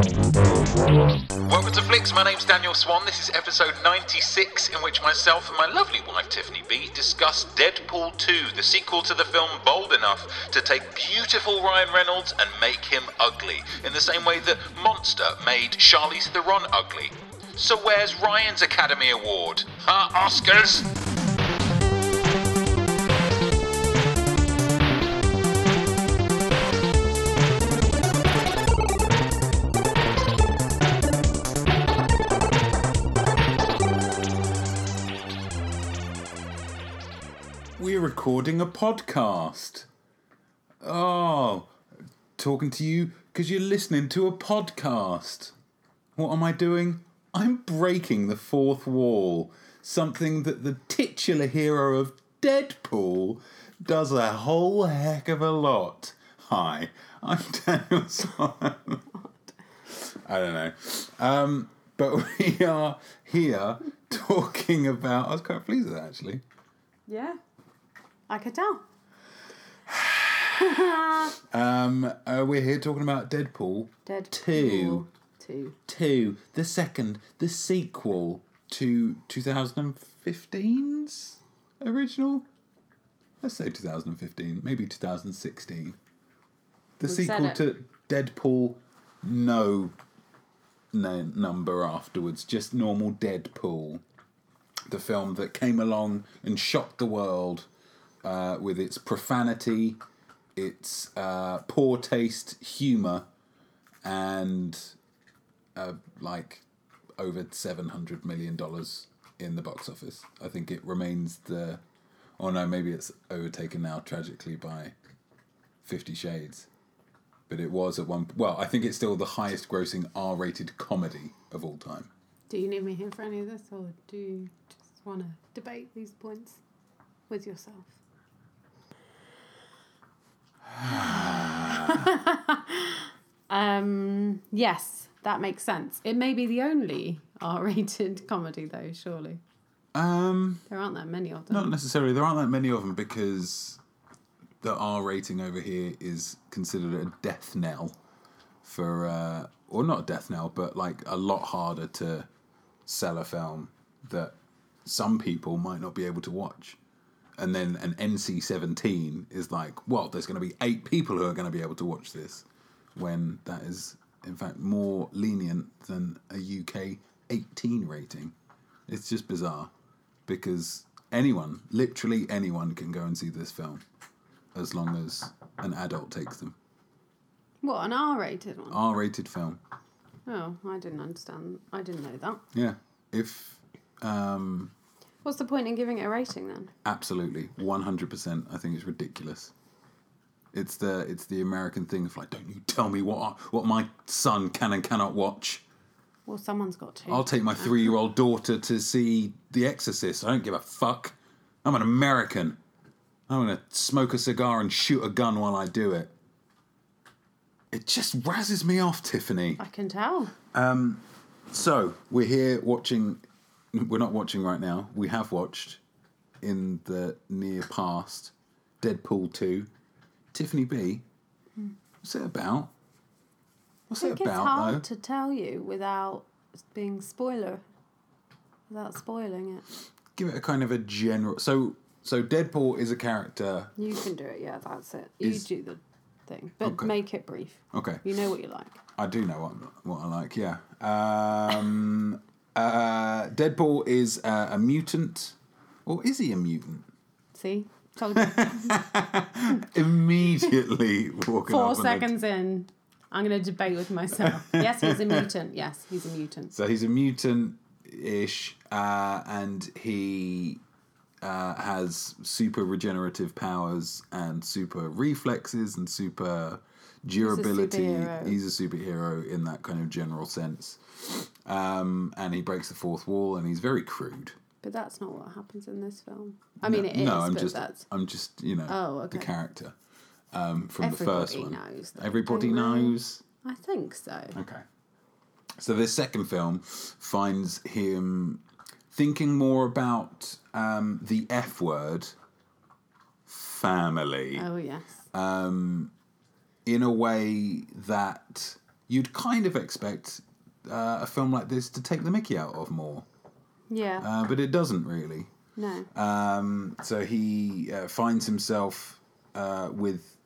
Welcome to Flicks. My name's Daniel Swan. This is episode 96, in which myself and my lovely wife Tiffany B discuss Deadpool 2, the sequel to the film Bold Enough to take beautiful Ryan Reynolds and make him ugly, in the same way that Monster made Charlize Theron ugly. So where's Ryan's Academy Award? Huh, Oscars? Recording a podcast. Oh, talking to you because you're listening to a podcast. What am I doing? I'm breaking the fourth wall. Something that the titular hero of Deadpool does a whole heck of a lot. Hi, I'm Daniel Swan. I don't know. Um, but we are here talking about. I was quite pleased with that actually. Yeah, I could tell. Um, uh, we're here talking about Deadpool Dead 2. Two. 2, the second, the sequel to 2015's original. Let's say 2015, maybe 2016. The We've sequel to Deadpool, no, no number afterwards, just normal Deadpool. The film that came along and shocked the world uh, with its profanity, its uh, poor taste humour, and uh, like over seven hundred million dollars in the box office. I think it remains the. Oh no, maybe it's overtaken now tragically by Fifty Shades, but it was at one. Well, I think it's still the highest grossing R-rated comedy of all time. Do you need me here for any of this, or do you just want to debate these points with yourself? um. Yes, that makes sense. It may be the only R-rated comedy, though. Surely Um, there aren't that many of them. not necessarily. There aren't that many of them because the R rating over here is considered a death knell for, uh, or not a death knell, but like a lot harder to sell a film that some people might not be able to watch. And then an NC 17 is like, well, there's going to be eight people who are going to be able to watch this, when that is, in fact, more lenient than a UK 18 rating. It's just bizarre because anyone, literally anyone, can go and see this film as long as an adult takes them. What an R-rated one? R rated film. Oh, I didn't understand. I didn't know that. Yeah. If, um, What's the point in giving it a rating then? absolutely, 100%, I think it's ridiculous. It's the it's the American thing of like, don't you tell me what I, what my son can and cannot watch. Well, someone's got to. I'll take my uh, three year old daughter to see The Exorcist. I don't give a fuck. I'm an American. I'm gonna smoke a cigar and shoot a gun while I do it. It just razzes me off, Tiffany. I can tell. Um, so we're here watching. We're not watching right now. We have watched in the near past Deadpool two. Tiffany B. What's it about? What's I it think it's about hard though? to tell you without being spoiler, without spoiling it. Give it a kind of a general. So so Deadpool is a character. You can do it. Yeah, that's it. You Is- do the thing, but Okay. make it brief. Okay. You know what you like. I do know what what I like. Yeah. Um, uh, Deadpool is uh, a mutant, or is he a mutant? See, told you. Immediately walking Four seconds in, I'm going to debate with myself. Yes, he's a mutant. Yes, he's a mutant. So he's a mutant-ish, uh, and he uh, has super regenerative powers and super reflexes and super durability. superhero. He's a superhero in that kind of general sense. Um, and he breaks the fourth wall, and he's very crude. But that's not what happens in this film. I mean, it is, no, I'm just, that's I'm just, you know, Oh, okay. the character um, from the first Everybody one. knows that, Everybody knows. I think so. Okay. So this second film finds him thinking more about um, the F word, family, Oh yes. In a way that you'd kind of expect uh, a film like this to take the Mickey out of more, Yeah. uh, but it doesn't really. no. Um, so he uh, finds himself uh, with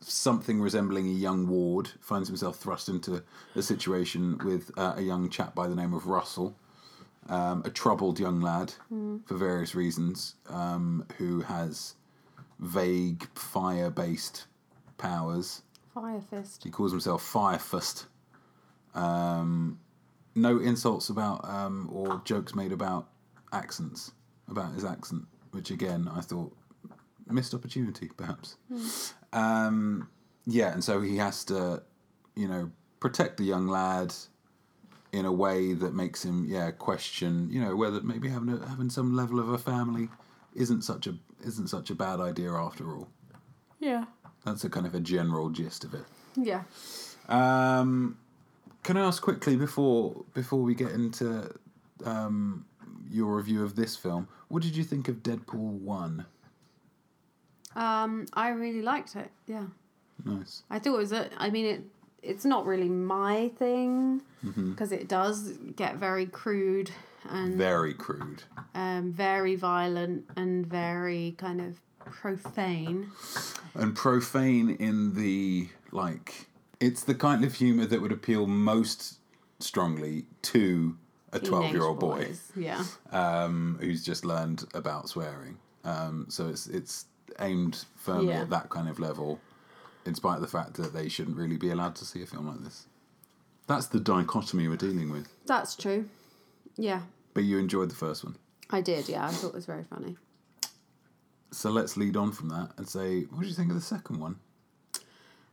something resembling a young ward, finds himself thrust into a situation with uh, a young chap by the name of Russell, um, a troubled young lad for various reasons, um, who has vague fire based powers. Fire fist. He calls himself Firefist. Um, no insults about um, or jokes made about accents, about his accent, which again I thought missed opportunity, perhaps. Um, yeah, and so he has to, you know, protect the young lad in a way that makes him, yeah, question, you know, whether maybe having a, having some level of a family isn't such a isn't such a bad idea after all. Yeah. That's a kind of a general gist of it. Yeah. Um, can I ask quickly before before we get into um, your review of this film, what did you think of Deadpool one? Um, I really liked it. Yeah. Nice. I thought it was a. I mean, it. It's not really my thing Mm-hmm. because it does get very crude and Very crude. um, very violent and very kind of profane. and profane in the like it's the kind of humor that would appeal most strongly to a 12 year old boy. Yeah. um, who's just learned about swearing um, so it's it's aimed firmly Yeah. at that kind of level in spite of the fact that they shouldn't really be allowed to see a film like this that's the dichotomy we're dealing with That's true. Yeah. but you enjoyed the first one I did. Yeah. I thought it was very funny. So let's lead on from that and say what do you think of the second one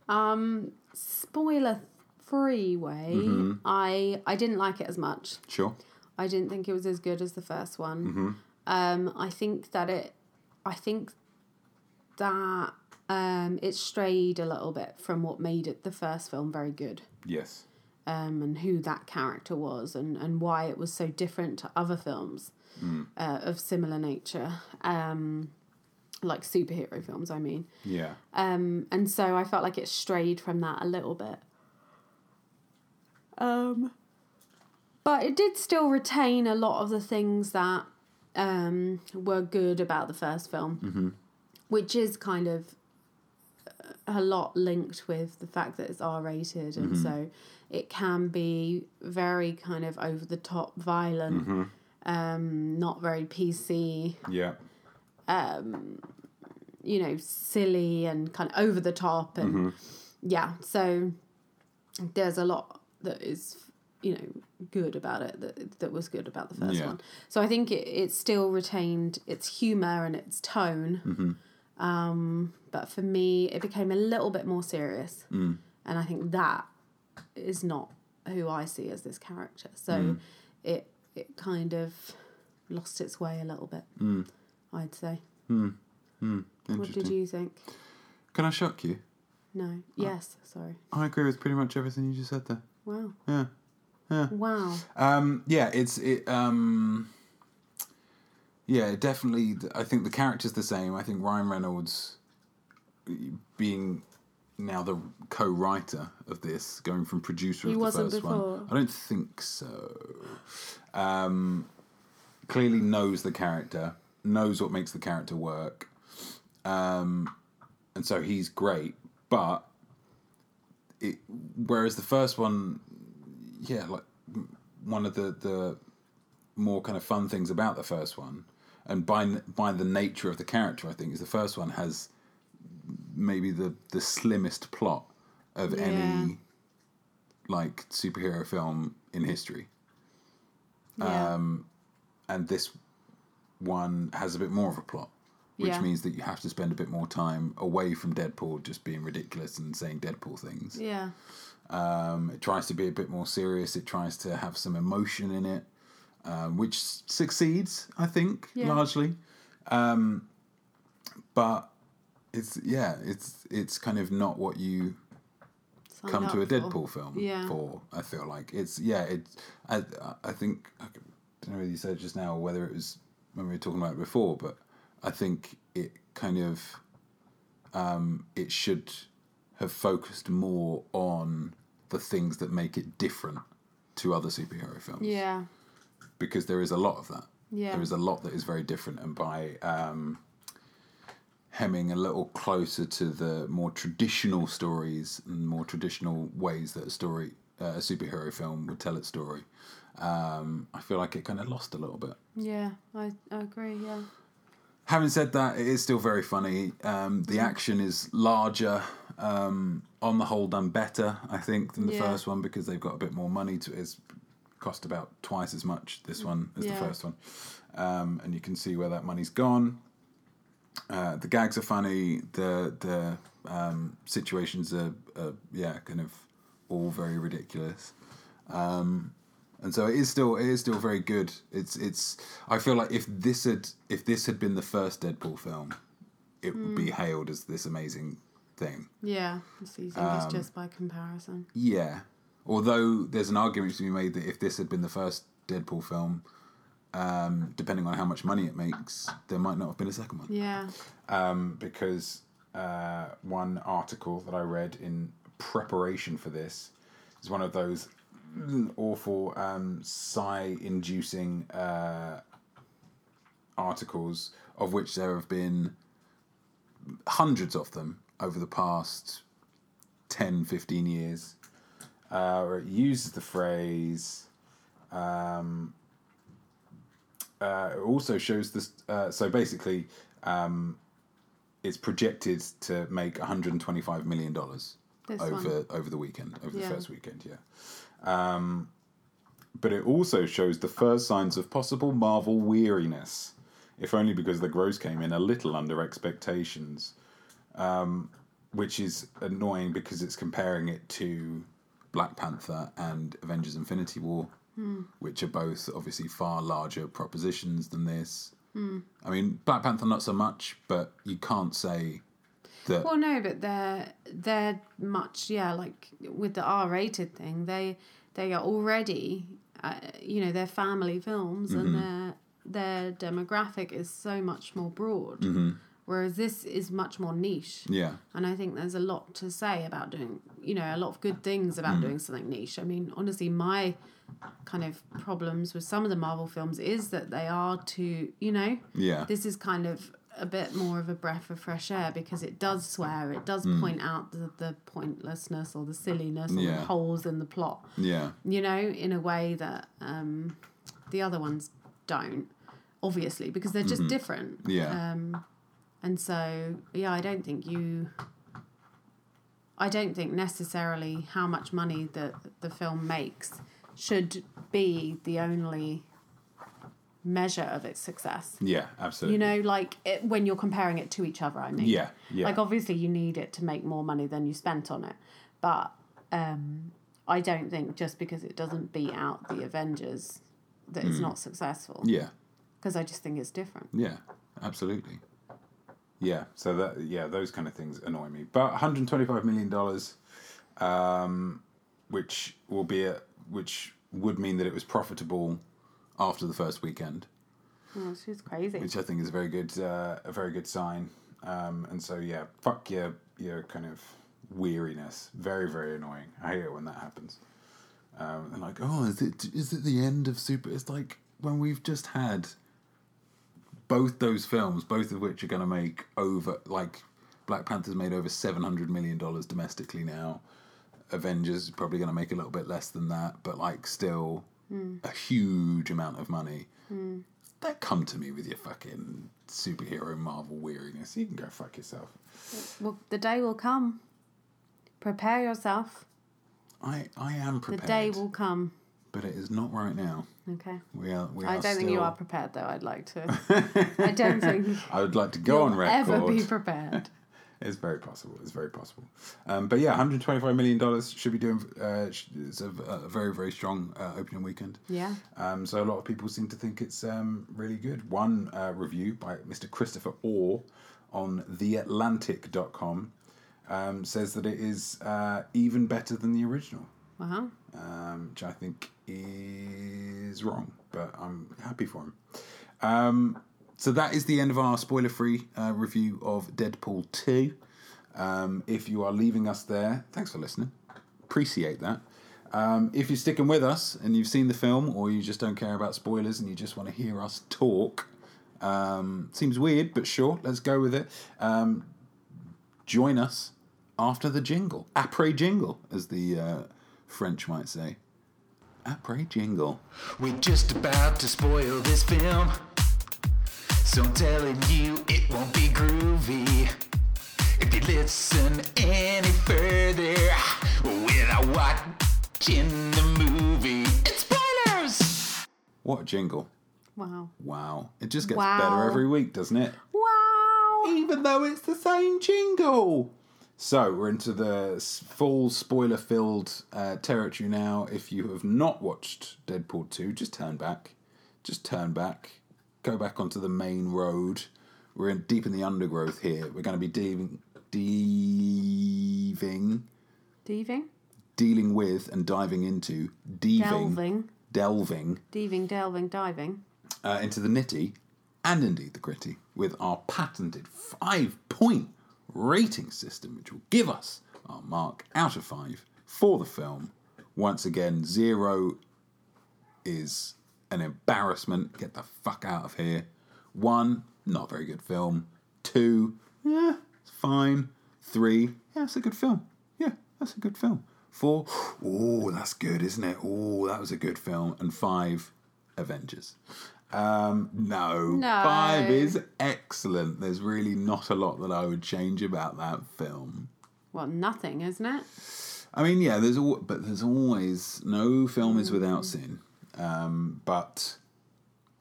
Um, spoiler free way. Mm-hmm. I I didn't like it as much. sure I didn't think it was as good as the first one. Mm-hmm. Um, I think that it, I think that um, it strayed a little bit from what made it the first film very good, yes um, and who that character was, and and why it was so different to other films uh, of similar nature, um, like superhero films. I mean, yeah. Um, and so I felt like it strayed from that a little bit. Um, but it did still retain a lot of the things that um, were good about the first film, which is kind of a lot linked with the fact that it's R rated, and so it can be very kind of over the top violent, um, not very PC yeah you know, silly and kind of over the top and Mm-hmm. yeah, so there's a lot that is you know good about it that that was good about the first Yeah. one. So I think it, it still retained its humor and its tone. Mm-hmm. Um, but for me, it became a little bit more serious, Mm. and I think that is not who I see as this character. So Mm. it it kind of lost its way a little bit. Mm. I'd say. What did you think? Can I shock you? No. Yes. Sorry. I agree with pretty much everything you just said there. Wow. Yeah. Yeah. Wow. Um, yeah, it's it. Um, yeah, definitely. I think the character's the same. I think Ryan Reynolds, being now the co-writer of this, going from producer He of the wasn't first before. one. I don't think so. Um, clearly knows the character, knows what makes the character work, um, and so he's great. But it, whereas the first one, yeah, like one of the the more kind of fun things about the first one, and by by the nature of the character, I think is the first one has maybe the the slimmest plot of Yeah. any like superhero film in history, Yeah. Um, and this one has a bit more of a plot. Which Yeah. means that you have to spend a bit more time away from Deadpool just being ridiculous and saying Deadpool things. yeah. Um, it tries to be a bit more serious. It tries to have some emotion in it, um, which succeeds, I think, Yeah. largely. Um, but it's yeah, it's it's kind of not what you Signed come to a up for. Deadpool film Yeah. for. I feel like it's yeah. It's I I think I don't know whether you said it just now whether it was when we were talking about it before, but I think it kind of um, it should have focused more on the things that make it different to other superhero films. Yeah. Because there is a lot of that. Yeah. There is a lot that is very different, and by um, hemming a little closer to the more traditional stories and more traditional ways that a story, uh, a superhero film would tell its story, um, I feel like it kind of lost a little bit. Yeah. I, I agree. Yeah. Having said that, it is still very funny. Um, the action is larger, um, on the whole, done better, I think, than the Yeah. first one because they've got a bit more money. To it's cost about twice as much this one as Yeah. the first one, um, and you can see where that money's gone. Uh, the gags are funny. The the um, situations are, are yeah, kind of all very ridiculous. Um, and so it is still it is still very good. It's it's. I feel like if this had if this had been the first Deadpool film, it would be hailed as this amazing thing. Yeah. You think Um, it's just by comparison? Yeah. Although there's an argument to be made that if this had been the first Deadpool film, um, depending on how much money it makes, there might not have been a second one. Yeah. Um, because uh, one article that I read in preparation for this is one of those awful um, sigh-inducing uh, articles, of which there have been hundreds of them over the past 10, 15 years, uh, where it uses the phrase. Um, uh, it also shows this. Uh, so basically, um, it's projected to make 125 million dollars over one. over the weekend, over Yeah. the first weekend. Yeah. Um, but it also shows the first signs of possible Marvel weariness, if only because the gross came in a little under expectations, um, which is annoying because it's comparing it to Black Panther and Avengers Infinity War, which are both obviously far larger propositions than this. I mean, Black Panther not so much, but you can't say that. Well, no, but they're they're much yeah like with the R rated thing. They they are already uh, you know they're family films and mm-hmm. their their demographic is so much more broad. Mm-hmm. Whereas this is much more niche. yeah, And I think there's a lot to say about doing, you know, a lot of good things about mm-hmm. doing something niche. I mean, honestly, my kind of problems with some of the Marvel films is that they are too, you know, yeah, this is kind of a bit more of a breath of fresh air because it does swear, it does point out the, the pointlessness or the silliness or Yeah. the holes in the plot, yeah, you know, in a way that um, the other ones don't, obviously, because they're just different. yeah. Um, and so, yeah, I don't think you. I don't think necessarily how much money the the film makes should be the only measure of its success. yeah, absolutely. You know, like it, when you're comparing it to each other. I mean, Yeah, yeah. Like obviously, you need it to make more money than you spent on it, but um, I don't think just because it doesn't beat out the Avengers that it's not successful. yeah, Because I just think it's different. yeah, absolutely. Yeah, so that yeah, those kind of things annoy me. But 125 million dollars, um, which will be a, which would mean that it was profitable after the first weekend, Oh, she's crazy. which I think is a very good uh, a very good sign. Um, and so yeah, fuck your your kind of weariness. Very very annoying. I hate it when that happens. Um, and like, oh, is it is it the end of super? It's like when we've just had both those films, both of which are going to make over like Black Panther's made over seven hundred million dollars domestically now. Avengers is probably going to make a little bit less than that, but like still Mm. a huge amount of money. Mm. Don't come to me with your fucking superhero Marvel weariness. You can go fuck yourself. Well, the day will come. Prepare yourself. I I am prepared. The day will come. but it is not right now. Okay. We are. We I are don't think you are prepared, though. I'd like to. I don't think I would like to go on record. ever be prepared. It's very possible. It's very possible. Um, but yeah, 125 million dollars should be doing. Uh, it's a, a very very strong uh, opening weekend. Yeah. Um, so a lot of people seem to think it's um, really good. One uh, review by Mr. Christopher Orr on theatlantic.com um, says that it is uh, even better than the original, Wow. um, which I think is wrong, but I'm happy for him. Um, so that is the end of our spoiler free uh, review of Deadpool 2. Um, if you are leaving us there, thanks for listening. appreciate that. Um, if you're sticking with us and you've seen the film, or you just don't care about spoilers and you just want to hear us talk, um, seems weird, but sure, let's go with it. Um, join us after the jingle, après jingle, as the uh, French might say. Après jingle. We're just about to spoil this film. So I'm telling you, it won't be groovy. If you listen any further without watching the movie, it's spoilers! What a jingle! Wow. Wow, it just gets Wow. better every week, doesn't it? Wow. even though it's the same jingle. So we're into the full spoiler-filled uh, territory now. If you have not watched Deadpool two, just turn back, just turn back, go back onto the main road. We're in deep in the undergrowth here. We're going to be dealing, deaving, Deaving? dealing with, and diving into deaving, Delving. delving Deaving, delving, diving. uh, into the nitty and indeed the gritty with our patented five point rating system, which will give us our mark out of five for the film. Once again, zero is an embarrassment. Get the fuck out of here. One, not a very good film. Two, yeah, it's fine. Three, yeah, it's a good film. Yeah, that's a good film. Four, oh, that's good, isn't it? Oh, that was a good film. And five, Avengers. Um, no, No. five is excellent. There's really not a lot that I would change about that film. Well, nothing, isn't it? I mean, yeah, there's al- but there's always no film is without sin. Um, but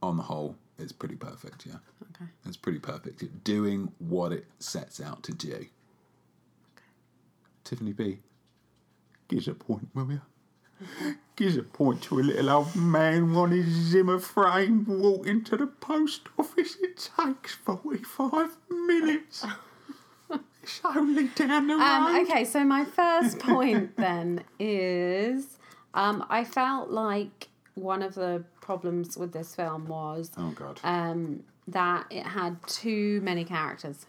on the whole, it's pretty perfect. Yeah, Okay. it's pretty perfect. It's doing what it sets out to do. Tiffany B, gives a point, will you? Gives a point to a little old man on his Zimmer frame walking to the post office. It takes 45 minutes. it's only down the road. Um, okay, so my first point then is um, I felt like one of the problems with this film was Oh, God. um, that it had too many characters.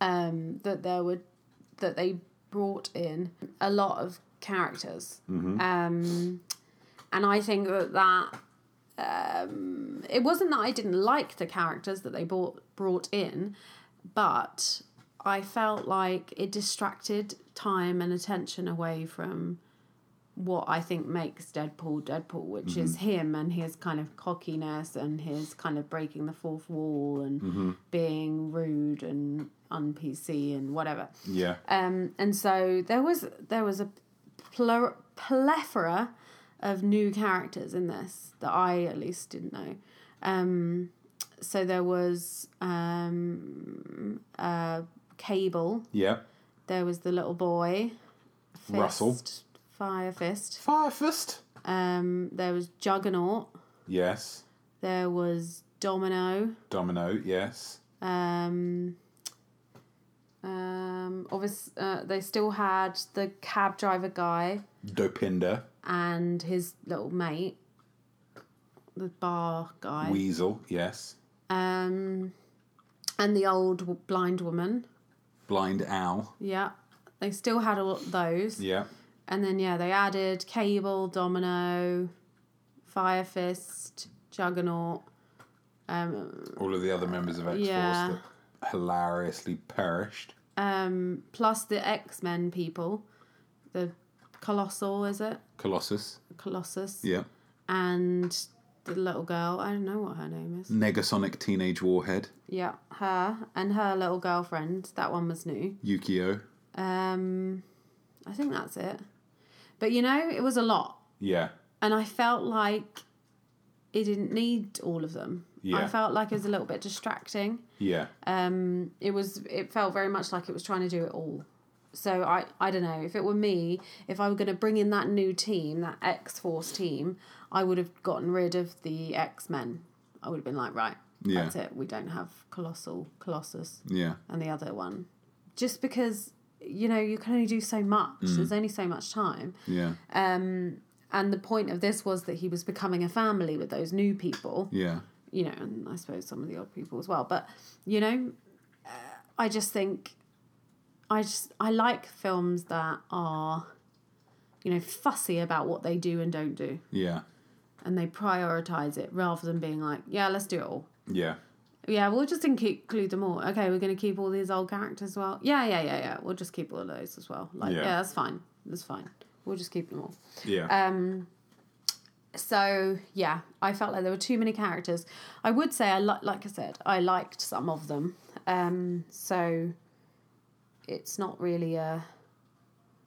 Um, that there were that they brought in a lot of characters, um, and I think that that um, it wasn't that I didn't like the characters that they brought brought in, but I felt like it distracted time and attention away from what I think makes Deadpool Deadpool, which is him and his kind of cockiness and his kind of breaking the fourth wall and being rude and un PC and whatever. yeah. Um, and so there was there was a plur- plethora of new characters in this that I at least didn't know. Um, so there was um, uh, Cable. Yeah. There was the little boy. Fist, Russell. Fire Fist. Fire Fist. Um, there was Juggernaut. Yes. There was Domino. Domino. Yes. Um, um, obviously, uh, they still had the cab driver guy Dopinder. and his little mate, the bar guy, Weasel. Yes. um, and the old blind woman. Blind Owl. Yeah, they still had all those, Yeah. And then yeah, they added Cable, Domino, Fire Fist, Juggernaut. Um, All of the other members of X Force Yeah. that hilariously perished. um, plus the X Men people, the Colossal, is it? Colossus. Colossus. Yeah. And the little girl, I don't know what her name is. Negasonic Teenage Warhead. Yeah, her and her little girlfriend. That one was new. Yukio. Um, I think that's it. But you know, it was a lot, Yeah. and I felt like it didn't need all of them. I felt like it was a little bit distracting. Yeah. Um, it was. It felt very much like it was trying to do it all. So I, I don't know. If it were me, if I were going to bring in that new team, that X Force team, I would have gotten rid of the X Men. I would have been like, right, Yeah. that's it. We don't have Colossal, Colossus, Yeah. and the other one, just because you know you can only do so much. Mm. There's only so much time. Yeah. Um, and the point of this was that he was becoming a family with those new people Yeah. you know, and I suppose some of the old people as well. But you know, uh, I just think, I just I like films that are you know, fussy about what they do and don't do. Yeah. And they prioritize it rather than being like, yeah, let's do it all. Yeah. Yeah, we'll just include them all. Okay, we're going to keep all these old characters as well. Yeah, yeah, yeah, yeah. We'll just keep all of those as well. Like, Yeah. yeah, that's fine. That's fine. We'll just keep them all. Yeah. Um, so yeah, I felt like there were too many characters. I would say I li- like I said, I liked some of them. Um, so it's not really a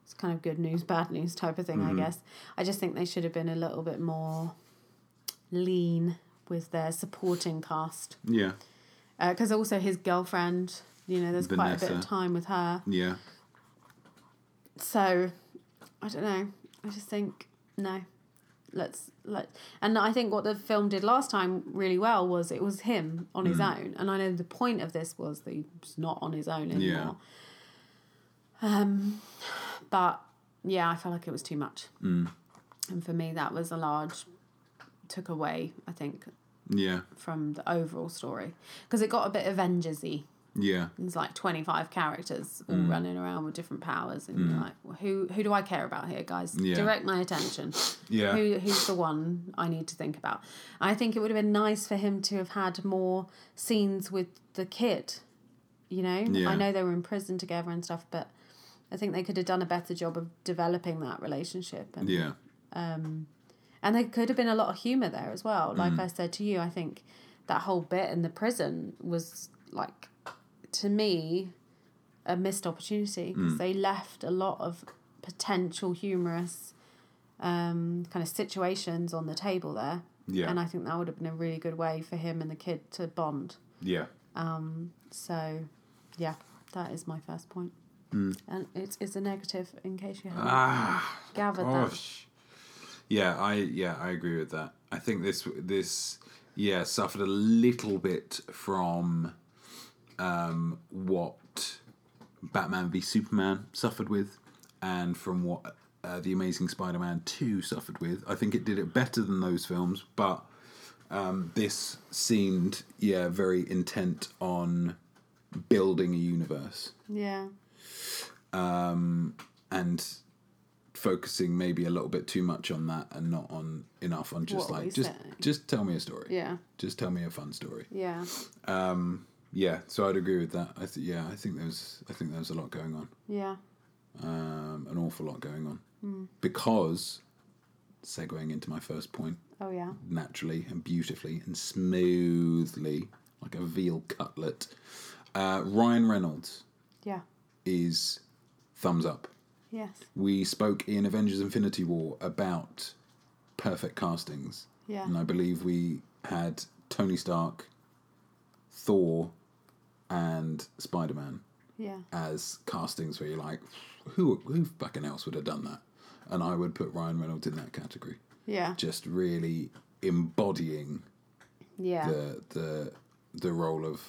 it's kind of good news, bad news type of thing, I guess. I just think they should have been a little bit more lean with their supporting cast. yeah. Because also his girlfriend, you know, there's quite a bit of time with her. Yeah. So, I don't know. I just think no. Let's let and I think what the film did last time really well was it was him on his own, and I know the point of this was that he's not on his own anymore. Um, but yeah, I felt like it was too much, Mm. and for me that was a large took away. I think Yeah. from the overall story because it got a bit Avengers-y. Yeah. There's like 25 characters all Mm. running around with different powers, and you're like, well, who who do I care about here, guys? Yeah. Direct my attention. Yeah. Who who's the one I need to think about? I think it would have been nice for him to have had more scenes with the kid. You know, Yeah. I know they were in prison together and stuff, but I think they could have done a better job of developing that relationship. And, Yeah. um, and there could have been a lot of humor there as well. Like Mm. I said to you, I think that whole bit in the prison was like, to me, a missed opportunity because Mm. they left a lot of potential humorous um, kind of situations on the table there. Yeah. And I think that would have been a really good way for him and the kid to bond. Yeah. Um, so, yeah, that is my first point. Mm. And it's, it's a negative in case you haven't Ah. gathered that. Yeah, I yeah, I agree with that. I think this this yeah suffered a little bit from um, what Batman v Superman suffered with, and from what uh, the Amazing Spider-Man Two suffered with. I think it did it better than those films, but um, this seemed yeah very intent on building a universe Yeah. Um, and focusing maybe a little bit too much on that and not on enough on just What like just saying? just tell me a story Yeah. just tell me a fun story Yeah. yeah so i'd agree with that i th- yeah i think there's i think there's a lot going on Yeah. um an awful lot going on Hmm. because segueing into my first point Oh yeah. naturally and beautifully and smoothly like a veal cutlet uh ryan reynolds Yeah. is thumbs up Yes. we spoke in Avengers Infinity War about perfect castings. Yeah. And I believe we had Tony Stark, Thor, and Spider Man Yeah. as castings where you're like, who who fucking else would have done that? And I would put Ryan Reynolds in that category. Yeah. Just really embodying Yeah. the the the role of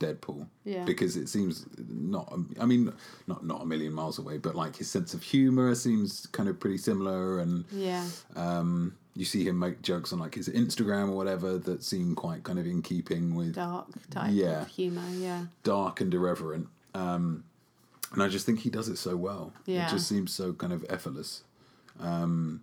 Deadpool. Yeah. Because it seems not. I mean, not not a million miles away, but like his sense of humor seems kind of pretty similar, and Yeah. um, you see him make jokes on like his Instagram or whatever that seem quite kind of in keeping with Dark type Yeah. of humor. Yeah. dark and irreverent. Um, and I just think he does it so well. Yeah. It just seems so kind of effortless. Um,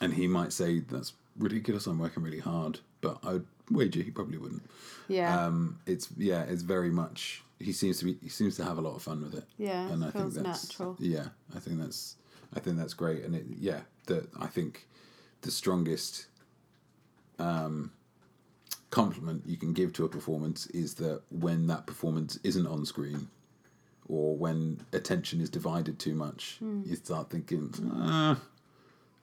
and he might say that's ridiculous. I'm working really hard, but I'd wager he probably wouldn't. Yeah. Um, it's yeah, it's very much. He seems to be. He seems to have a lot of fun with it. Yeah, and I feels think that's natural. yeah. I think that's. I think that's great, and it yeah. That I think the strongest um, compliment you can give to a performance is that when that performance isn't on screen, or when attention is divided too much, Hmm. you start thinking, ah,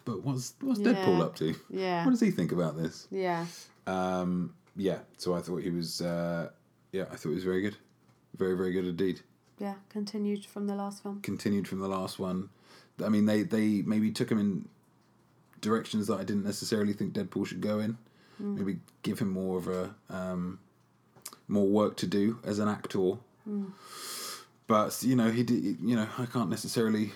but what's what's Deadpool up to? Yeah. What does he think about this? yeah. Um, yeah, so I thought he was, uh, yeah, I thought he was very good. Very, very good indeed. Yeah. Continued from the last film. Continued from the last one. I mean, they, they maybe took him in directions that I didn't necessarily think Deadpool should go in. Maybe give him more of a, um, more work to do as an actor. But, you know, he did, you know, I can't necessarily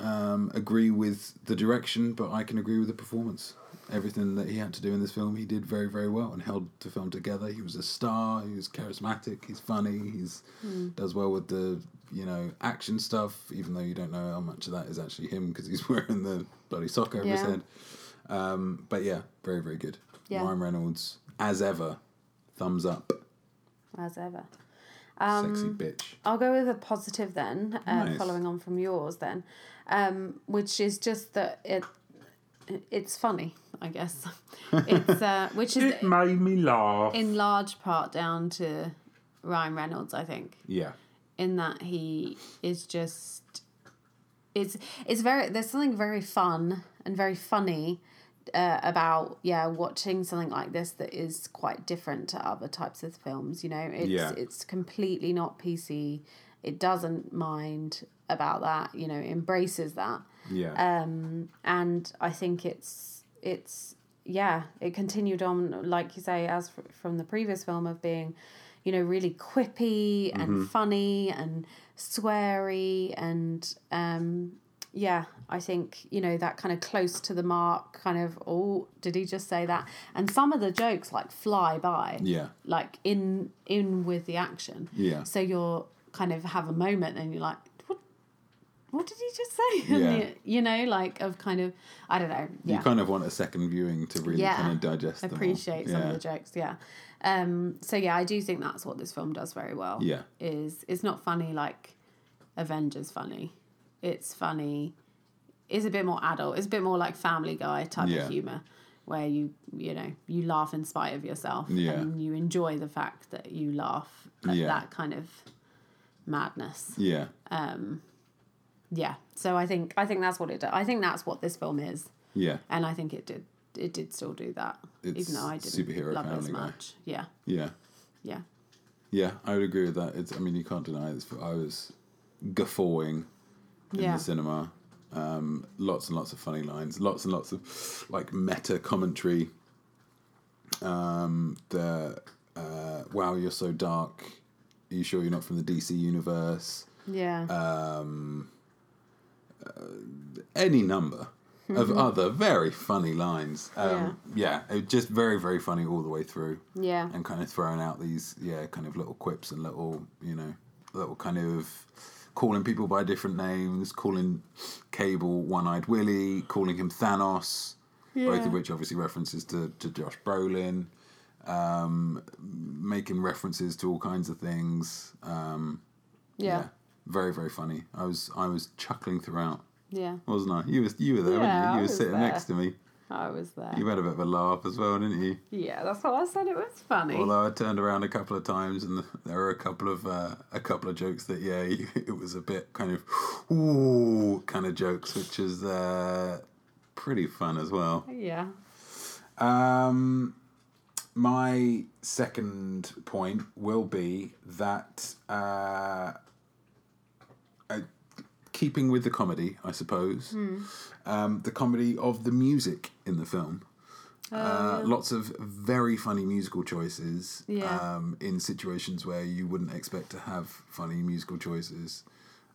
um, agree with the direction, but I can agree with the performance. Everything that he had to do in this film, he did very, very well and held the film together. He was a star. He was charismatic. He's funny. He's does well with the you know action stuff, even though you don't know how much of that is actually him because he's wearing the bloody sock over his head. Um, but yeah, very, very good. Yeah. Ryan Reynolds, as ever, thumbs up. As ever. Sexy bitch. I'll go with a positive then, uh, Nice. following on from yours then, um, which is just that it it's funny, I guess. It's uh, which is it made me laugh. in large part down to Ryan Reynolds, I think, Yeah. in that he is just it's it's very there's something very fun and very funny uh, about yeah watching something like this that is quite different to other types of films you know it's Yeah. it's completely not pc it doesn't mind about that you know embraces that Yeah. um, and I think it's it's yeah it continued on like you say as fr- from the previous film of being you know really quippy and funny and sweary and um, yeah I think you know that kind of close to the mark kind of oh did he just say that and some of the jokes like fly by yeah. like in in with the action Yeah. so you're kind of have a moment and you're like what did he just say Yeah. you, know like of kind of i don't know Yeah. You kind of want a second viewing to really Yeah. kind of digest appreciate some of the jokes yeah um so yeah i do think that's what this film does very well Yeah. is it's not funny like avengers funny it's funny it's a bit more adult it's a bit more like family guy type of humor where you you know you laugh in spite of yourself Yeah. and you enjoy the fact that you laugh at that kind of madness Yeah. Yeah so i think i think that's what it i think that's what this film is Yeah. and i think it did it did still do that It's even though i didn't superhero love it as Family Guy. much yeah Yeah. yeah Yeah, I would agree with that. It's, I mean, you can't deny this. I was guffawing in Yeah. the cinema. Um, lots and lots of funny lines. Lots and lots of like meta commentary. Um, the uh, wow, you're so dark. Are you sure you're not from the DC universe? yeah Um, uh, any number of other very funny lines. Um, yeah, it just very very funny all the way through yeah. and kind of throwing out these yeah kind of little quips and little you know little kind of calling people by different names calling cable one-eyed willie calling him thanos both of which obviously references to, to josh brolin um, making references to all kinds of things. Um, yeah very very funny. I was i was chuckling throughout. Yeah. Wasn't i? You was you were there Yeah, weren't you? You were sitting there. next to me. I was there. You had a bit of a laugh as well didn't you? Yeah that's what i said. It was funny. Although I turned around a couple of times and there were a couple of uh, a couple of jokes that yeah it was a bit kind of ooh kind of jokes which is uh, pretty fun as well. yeah. Um, my second point will be that uh, uh, keeping with the comedy, I suppose, um, the comedy of the music in the film. Uh, lots of very funny musical choices Yeah. um, in situations where you wouldn't expect to have funny musical choices.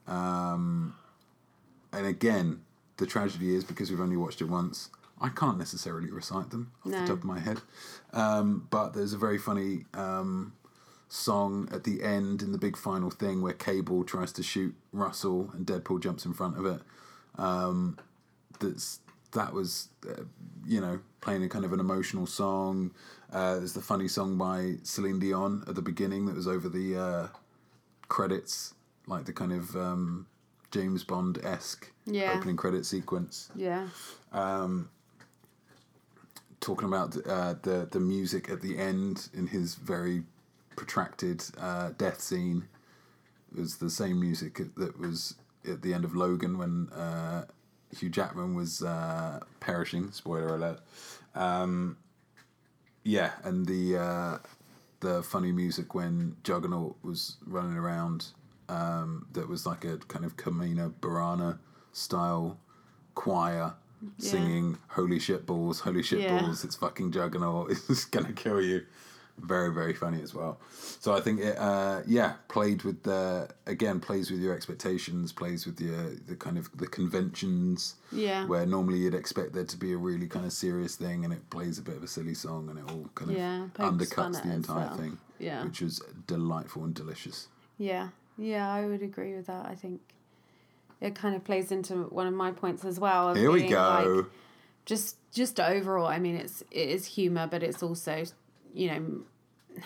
Um, and again, the tragedy is because we've only watched it once, I can't necessarily recite them off No. the top of my head. Um, but there's a very funny um, song at the end in the big final thing where Cable tries to shoot Russell and Deadpool jumps in front of it. Um, that's that was uh, you know playing a kind of an emotional song. Uh, there's the funny song by Celine Dion at the beginning that was over the uh, credits, like the kind of um, James Bond esque Yeah. opening credit sequence yeah talking about uh, the the music at the end in his very protracted uh, death scene it was the same music that was at the end of Logan when uh, Hugh Jackman was uh, perishing. Spoiler alert. Um, yeah, and the uh, the funny music when Juggernaut was running around. Um, that was like a kind of Carmina Burana style choir singing "Holy shit balls, holy shit Yeah. balls, it's fucking Juggernaut, it's gonna kill you." Very very funny as well. So I think it, uh, yeah, played with the again plays with your expectations, plays with your the kind of the conventions. Yeah. Where normally you'd expect there to be a really kind of serious thing, and it plays a bit of a silly song, and it all kind of Yeah, undercuts the entire itself. thing. Yeah. Which was delightful and delicious. Yeah, yeah, I would agree with that. I think it kind of plays into one of my points as well. Here we go. like, just, just overall, I mean, it's it is humor, but it's also, you know,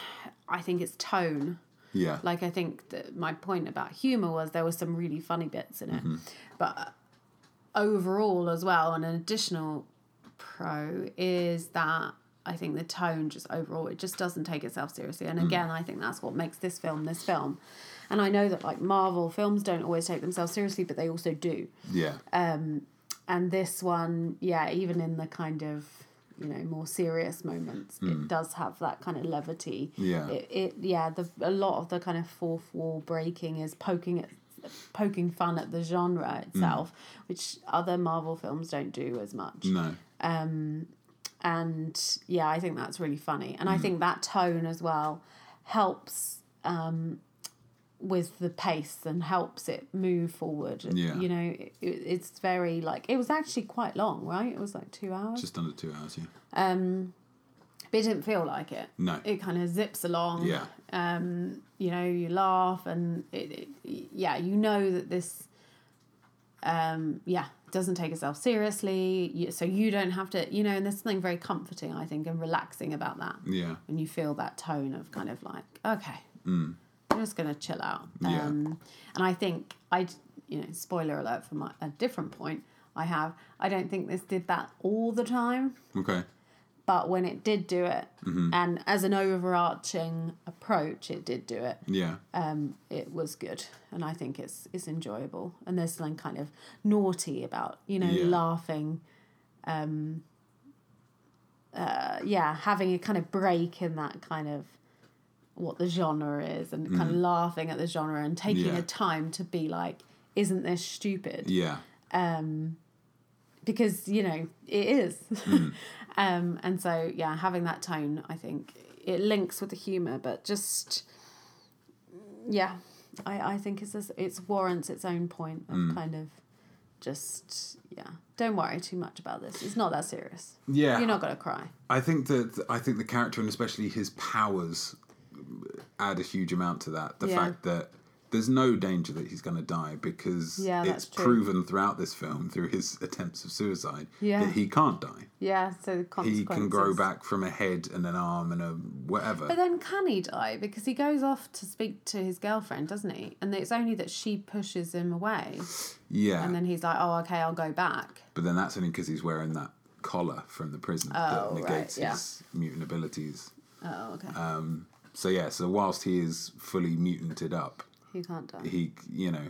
I think it's tone. yeah. Like I think that my point about humor was there were some really funny bits in it, Mm-hmm. but overall as well, and an additional pro is that I think the tone just overall it just doesn't take itself seriously, Mm. and again I think that's what makes this film this film, and I know that like Marvel films don't always take themselves seriously, but they also do, yeah. Um, and this one, yeah, even in the kind of you know more serious moments, it does have that kind of levity. Mm. Yeah. It, it yeah, the a lot of the kind of fourth wall breaking is poking at poking fun at the genre itself, which other Marvel films don't do as much. No. And yeah, I think that's really funny, and I Mm. think that tone as well helps. Um, with the pace and helps it move forward. Yeah. You know, it, it's very like it was actually quite long, right? It was like two hours, Just under two hours, yeah. Um, but it didn't feel like it. No. It kind of zips along. Yeah. Um, you know, you laugh and it, it yeah, you know that this um yeah, doesn't take itself seriously. So you don't have to, you know, and there's something very comforting, I think, and relaxing about that. Yeah. When you feel that tone of kind of like, okay, I'm just gonna chill out. Yeah. Um, and I think I, you know, spoiler alert for my a different point I have. I don't think this did that all the time, Okay. but when it did do it, Mm-hmm. and as an overarching approach, it did do it. Yeah. Um, it was good, and I think it's it's enjoyable. And there's something kind of naughty about you know Yeah. laughing. Um, uh, yeah, having a kind of break in that kind of what the genre is, and kind of laughing at the genre and taking Mm. Yeah. a time to be like, "Isn't this stupid?" Yeah. because you know it is. Hmm. um, and so yeah, having that tone, I think it links with the humor, but just yeah, I I think it's just, it's warrants its own point of Hmm. kind of just yeah. Don't worry too much about this. It's not that serious. Yeah. You're not gonna cry. I think that I think the character and especially his powers add a huge amount to that. The Yeah. fact that there's no danger that he's going to die because Yeah, it's proven throughout this film through his attempts of suicide Yeah. that he can't die. Yeah. So the He can grow back from a head and an arm and a whatever. But then can he die? Because he goes off to speak to his girlfriend, doesn't he? And it's only that she pushes him away. yeah. And then he's like, oh, okay, I'll go back. but then that's only because he's wearing that collar from the prison Oh, that right, negates yeah. his mutant abilities. Oh, okay. Um, So yeah, so whilst he is fully mutanted up, he can't die. he you know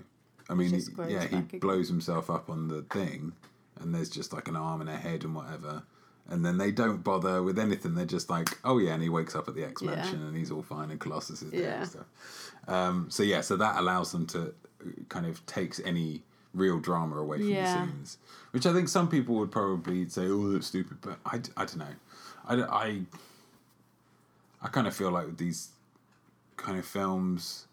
i mean he- yeah he again. blows himself up on the thing and there's just like an arm and a head and whatever and then they don't bother with anything they're just like oh yeah and he wakes up at the x mansion Yeah. and he's all fine and colossus is there Yeah. and stuff um, so yeah so that allows them to uh, kind of takes any real drama away from Yeah. the scenes which i think some people would probably say oh that's stupid but I, I don't know I, I I kind of feel like with these kind of films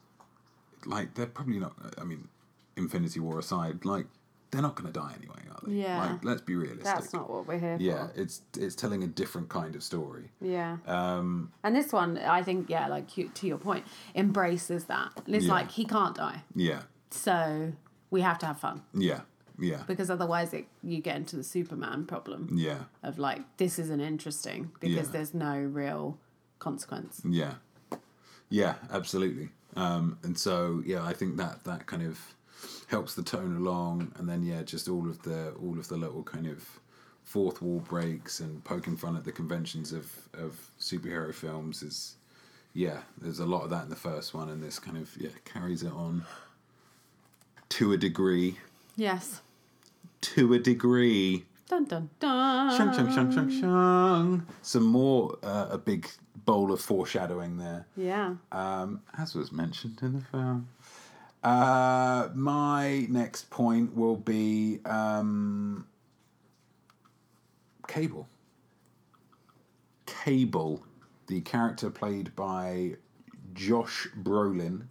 like they're probably not. I mean, Infinity War aside, like they're not going to die anyway, are they? Yeah. Like, let's be realistic. That's not what we're here Yeah, for. Yeah, it's it's telling a different kind of story. Yeah. Um, And this one, I think, yeah, like you, to your point, embraces that. It's Yeah. like he can't die, yeah, so we have to have fun yeah, yeah, because otherwise, it you get into the Superman problem yeah, of like this isn't interesting because Yeah. there's no real consequence. yeah, yeah, absolutely. Um, and so yeah, I think that that kind of helps the tone along, and then yeah, just all of the all of the little kind of fourth wall breaks and poking fun at the conventions of of superhero films is yeah, there's a lot of that in the first one, and this kind of yeah carries it on to a degree. Yes. To a degree. Dun dun dun. Shung, shung, shung, shung, shung. Some more, uh, a big bowl of foreshadowing there, Yeah. um, as was mentioned in the film. Uh, my next point will be um, cable. Cable. the character played by Josh Brolin,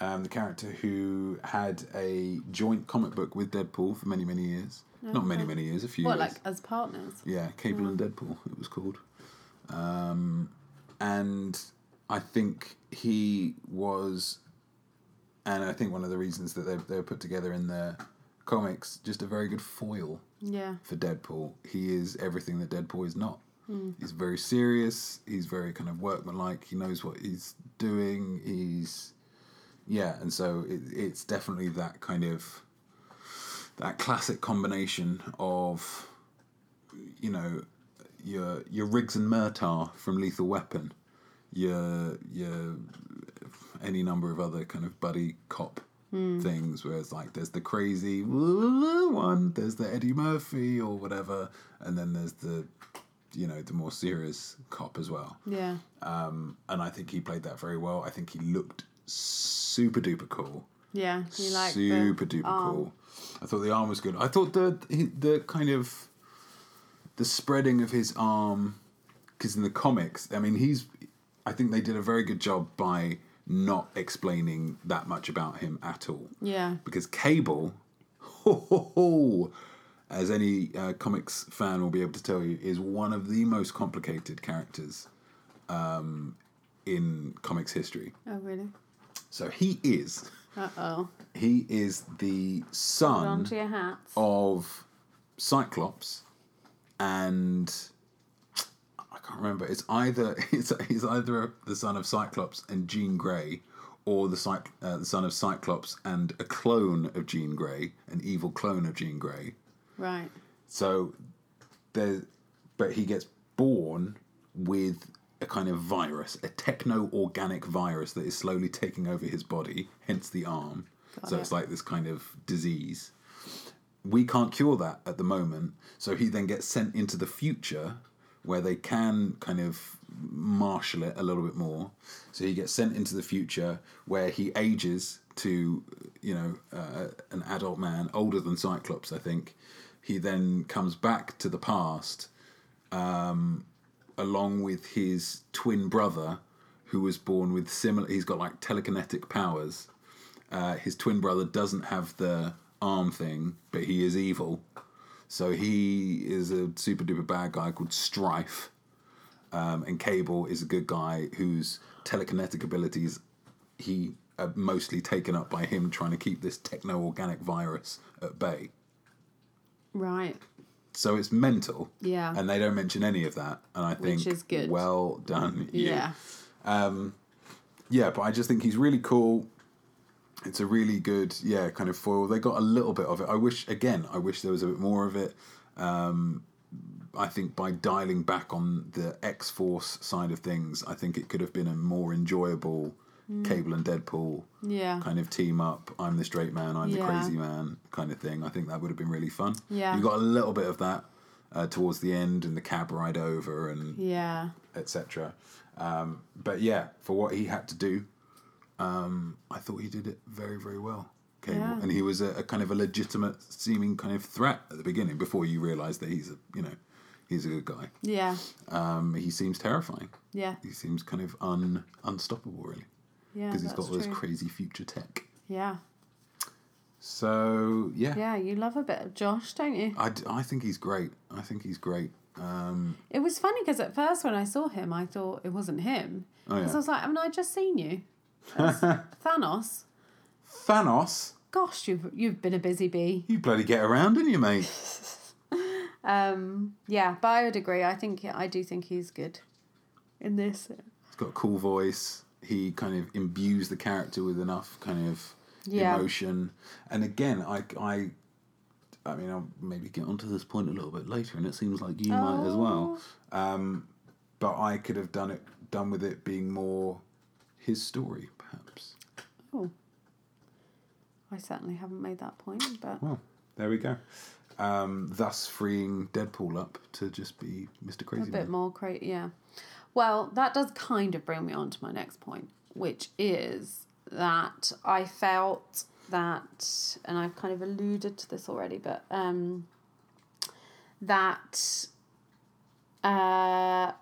um, the character who had a joint comic book with Deadpool for many, many years. Not many, many years, a few What, years. like as partners? Yeah, Cable and Deadpool, it was called. Um, and I think he was, and I think one of the reasons that they, they were put together in the comics, just a very good foil Yeah. for Deadpool. He is everything that Deadpool is not. Hmm. He's very serious. He's very kind of workmanlike. He knows what he's doing. He's yeah, and so it, it's definitely that kind of that classic combination of you know your your Riggs and Murtaugh from Lethal Weapon, your your any number of other kind of buddy cop things where it's like there's the crazy one, there's the Eddie Murphy or whatever, and then there's the you know the more serious cop as well. Yeah. Um, and I think he played that very well. I think he looked super duper cool Yeah. You like super duper arm. cool. I thought the arm was good. I thought the the kind of the spreading of his arm because in the comics, I mean, he's. I think they did a very good job by not explaining that much about him at all. Yeah. Because Cable, ho, ho, ho, as any uh, comics fan will be able to tell you, is one of the most complicated characters um, in comics history. Oh, really? So he is. Uh oh. He is the son on to your hats. of Cyclops and I can't remember. It's either it's he's either the son of Cyclops and Jean Grey, or the Cyc- uh, the son of Cyclops and a clone of Jean Grey, an evil clone of Jean Grey. Right. So there, but he gets born with a kind of virus, a techno-organic virus that is slowly taking over his body. Hence the arm. Got so it. it's like this kind of disease. We can't cure that at the moment. So he then gets sent into the future where they can kind of marshal it a little bit more. So he gets sent into the future where he ages to, you know, uh, an adult man, older than Cyclops, I think. He then comes back to the past um, along with his twin brother, who was born with similar. He's got like telekinetic powers. Uh, his twin brother doesn't have the arm thing, but he is evil. So he is a super duper bad guy called Strife. Um, and Cable is a good guy whose telekinetic abilities he are mostly taken up by him trying to keep this techno organic virus at bay. Right. So it's mental. Yeah. And they don't mention any of that. And I think Which is good. well done. you. Yeah. Yeah, but I just think he's really cool. It's a really good, yeah, kind of foil. They got a little bit of it. I wish, again, I wish there was a bit more of it. Um, I think by dialing back on the X Force side of things, I think it could have been a more enjoyable Cable and Deadpool Yeah. kind of team up. I'm the straight man, I'm the crazy man kind of thing. I think that would have been really fun. Yeah. You got a little bit of that uh, towards the end and the cab ride over and Yeah. etc. Um, but yeah, for what he had to do, um, I thought he did it very, very well. Cable. Yeah. And he was a, a kind of a legitimate seeming kind of threat at the beginning before you realise that he's a you know he's a good guy. Yeah. Um, he seems terrifying. Yeah. He seems kind of un unstoppable really Yeah. because he's got all this crazy future tech. Yeah. So yeah, Yeah. You love a bit of Josh, don't you? I, I think he's great. I think he's great. Um, It was funny because at first when I saw him, I thought it wasn't him. Oh, Because yeah. I was like, haven't I just seen you? Thanos. Thanos, Gosh, you've you've been a busy bee. you bloody get around, didn't you, mate? Um, yeah, but I would agree. I think I do think he's good in this. He's got a cool voice. He kind of imbues the character with enough kind of Yeah. emotion. And again, I, I, I mean, I'll maybe get onto this point a little bit later, and it seems like you might as well. Um, but I could have done it, done with it being more his story. Oh, I certainly haven't made that point, but Well, there we go. Um, thus freeing Deadpool up to just be Mr. Crazy. a bit Man. more cra Yeah. Well, that does kind of bring me on to my next point, which is that I felt that, and I've kind of alluded to this already, but um, that uh,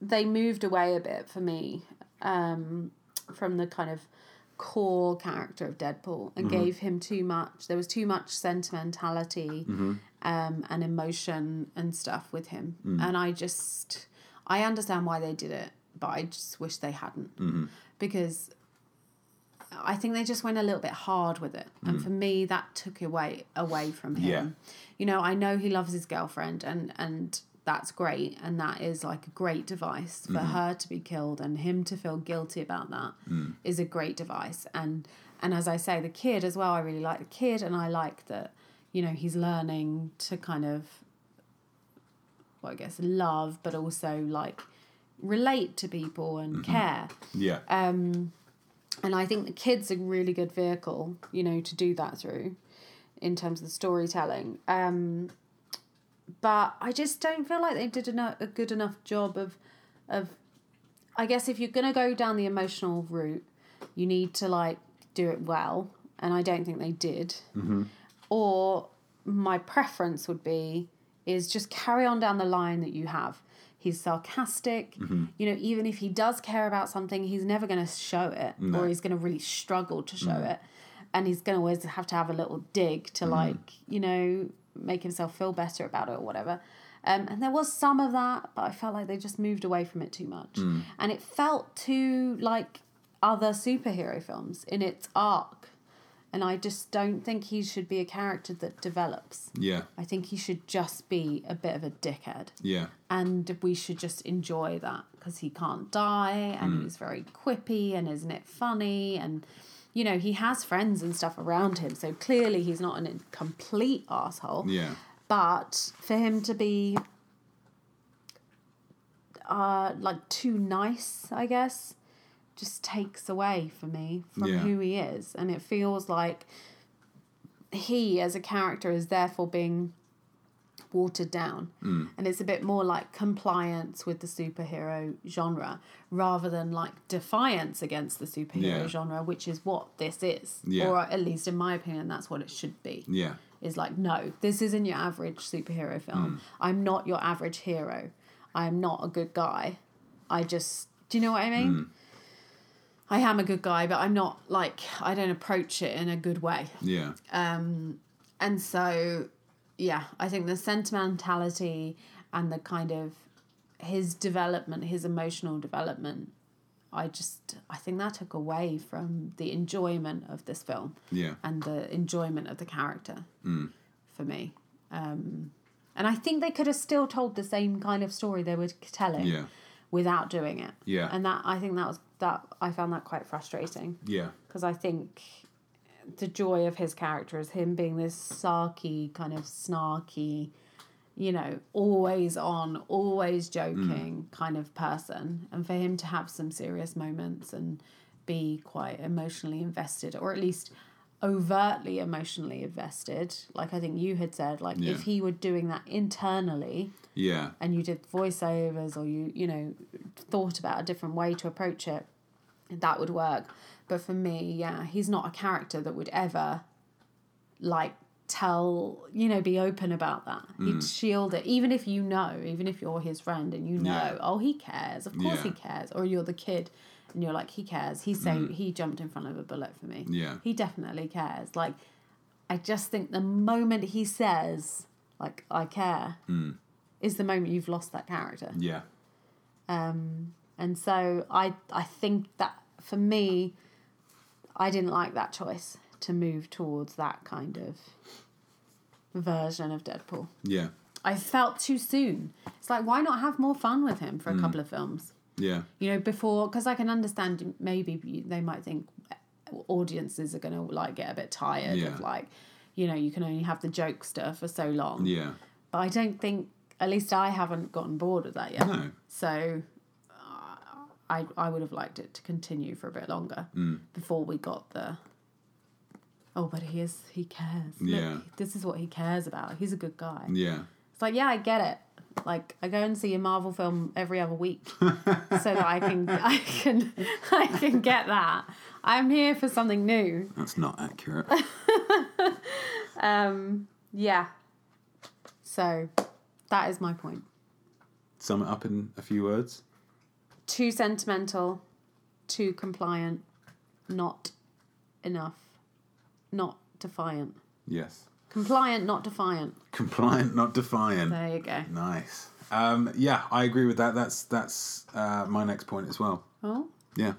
they moved away a bit for me um, from the kind of core character of Deadpool and mm-hmm. gave him too much. There was too much sentimentality mm-hmm. um, and emotion and stuff with him, mm. and I just I understand why they did it, but I just wish they hadn't. Mm-hmm. Because I think they just went a little bit hard with it, and mm. for me that took away away from him. Yeah. You know, I know he loves his girlfriend, and and that's great, and that is like a great device for her to be killed and him to feel guilty about that is a great device. And and as I say, the kid as well. I really like the kid, and I like that. You know, he's learning to kind of, well, I guess, love, but also like relate to people and care Yeah. um, and I think the kid's a really good vehicle, you know, to do that through, in terms of the storytelling. Um, but I just don't feel like they did eno- a good enough job of, of, I guess if you're gonna go down the emotional route, you need to like do it well, and I don't think they did. Mm-hmm. Or my preference would be is just carry on down the line that you have. He's sarcastic. Mm-hmm. You know, even if he does care about something, he's never going to show it, or he's going to really struggle to show mm-hmm. it, and he's going to always have to have a little dig to like, you know, make himself feel better about it or whatever. Um, and there was some of that, but I felt like they just moved away from it too much, and it felt too like other superhero films in its arc. And I just don't think he should be a character that develops. Yeah. I think he should just be a bit of a dickhead. Yeah. And we should just enjoy that because he can't die and he's very quippy and isn't it funny? And, you know, he has friends and stuff around him. So clearly he's not a complete asshole. Yeah. But for him to be uh, like too nice, I guess, just takes away for me from Yeah. who he is. And it feels like he, as a character, is therefore being watered down. Mm. And it's a bit more like compliance with the superhero genre rather than like defiance against the superhero Yeah. genre, which is what this is. Yeah. Or at least in my opinion, that's what it should be Yeah. is like, no, this isn't your average superhero film. I'm not your average hero. I'm not a good guy. I just, do you know what I mean? I am a good guy, but I'm not like, I don't approach it in a good way. Yeah. Um, and so, yeah, I think the sentimentality and the kind of his development, his emotional development, I just, I think that took away from the enjoyment of this film Yeah. and the enjoyment of the character for me. Um, and I think they could have still told the same kind of story they were telling Yeah. without doing it. Yeah. And that I think that was that I found that quite frustrating Yeah. because I think the joy of his character is him being this sarky kind of snarky, you know, always on, always joking hmm. kind of person, and for him to have some serious moments and be quite emotionally invested, or at least overtly emotionally invested, like I think you had said, like Yeah. if he were doing that internally Yeah. and you did voiceovers or you you know thought about a different way to approach it that would work but for me yeah he's not a character that would ever like tell you know be open about that. He'd mm. shield it. Even if you know even if you're his friend and you know Yeah. oh he cares. Of course he cares. Or you're the kid and you're like he cares. He say mm. he jumped in front of a bullet for me. Yeah. he definitely cares. Like i just think the moment he says like i care mm. is the moment you've lost that character. Yeah. Um, and so i i think that for me i didn't like that choice to move towards that kind of version of deadpool Yeah. i felt too soon it's like why not have more fun with him for a couple of films Yeah. you know before because i can understand maybe they might think audiences are going to like get a bit tired Yeah. of like you know you can only have the jokester for so long Yeah. but i don't think at least i haven't gotten bored of that yet No. so uh, I I would have liked it to continue for a bit longer Mm. before we got the. Oh, but he is he cares. Look, Yeah. this is what he cares about. He's a good guy. Yeah. It's like yeah, I get it. Like I go and see a Marvel film every other week, so that I can I can I can get that. I'm here for something new. That's not accurate. Um, yeah. So, that is my point. Sum it up in a few words. Too sentimental, too compliant, not enough, not defiant. Yes. Compliant, not defiant. Compliant, not defiant. There you go. Nice. Um, yeah, I agree with that. That's that's uh, my next point as well. Oh, Yeah.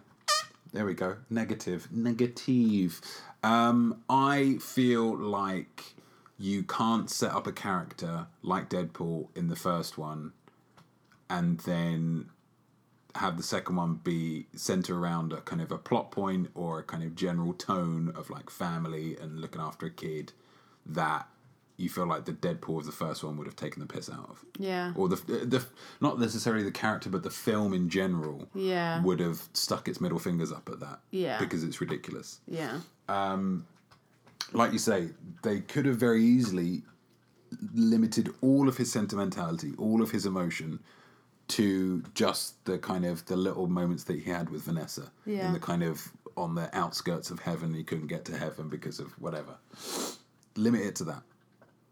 There we go. Negative. Negative. Um, I feel like you can't set up a character like Deadpool in the first one and then have the second one be center around a kind of a plot point or a kind of general tone of like family and looking after a kid that you feel like the Deadpool of the first one would have taken the piss out of yeah. or the the not necessarily the character, but the film in general Yeah. would have stuck its middle fingers up at that. Yeah. because it's ridiculous. Yeah. Um, like you say, they could have very easily limited all of his sentimentality, all of his emotion to just the kind of the little moments that he had with Vanessa Yeah. in the kind of on the outskirts of heaven. He couldn't get to heaven because of whatever. Limit it to that,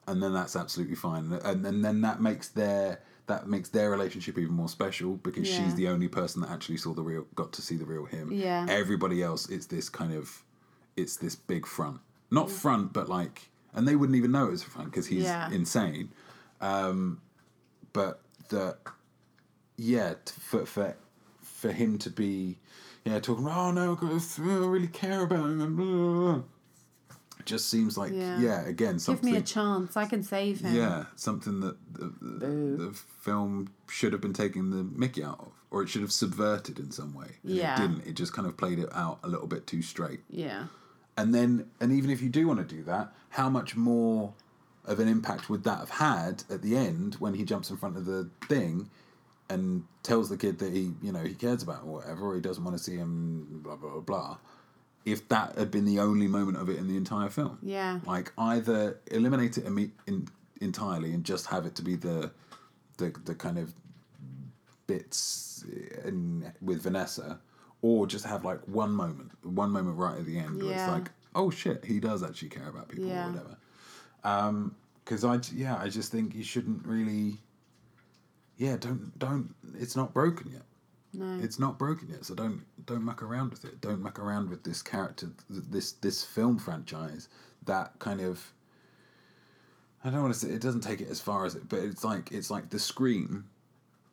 and then that's absolutely fine. And, and then that makes their that makes their relationship even more special because Yeah. she's the only person that actually saw the real, got to see the real him. Yeah. Everybody else, it's this kind of, it's this big front, not front, but like, and they wouldn't even know it was a front because he's Yeah. insane. Um, but the, yeah, for for for him to be, yeah, talking. Oh no, oh, I don't really care about him. and blah, blah, blah," Just seems like Yeah. yeah, again something. Give me a chance. I can save him. Yeah, something that the, the, the film should have been taking the mickey out of, or it should have subverted in some way. Yeah. it didn't. It just kind of played it out a little bit too straight. Yeah. And then, and even if you do want to do that, how much more of an impact would that have had at the end when he jumps in front of the thing and tells the kid that he, you know, he cares about or whatever, or he doesn't want to see him, blah blah blah. blah if that had been the only moment of it in the entire film, Yeah. like either eliminate it in, entirely and just have it to be the the the kind of bits in, with Vanessa, or just have like one moment, one moment right at the end where it's like, oh shit, he does actually care about people Yeah. or whatever. Um, because I, yeah, I just think you shouldn't really. Yeah, don't don't. It's not broken yet. No. It's not broken yet, so don't don't muck around with it. Don't muck around with this character, this this film franchise that kind of. I don't want to say it doesn't take it as far as it, but it's like it's like the scream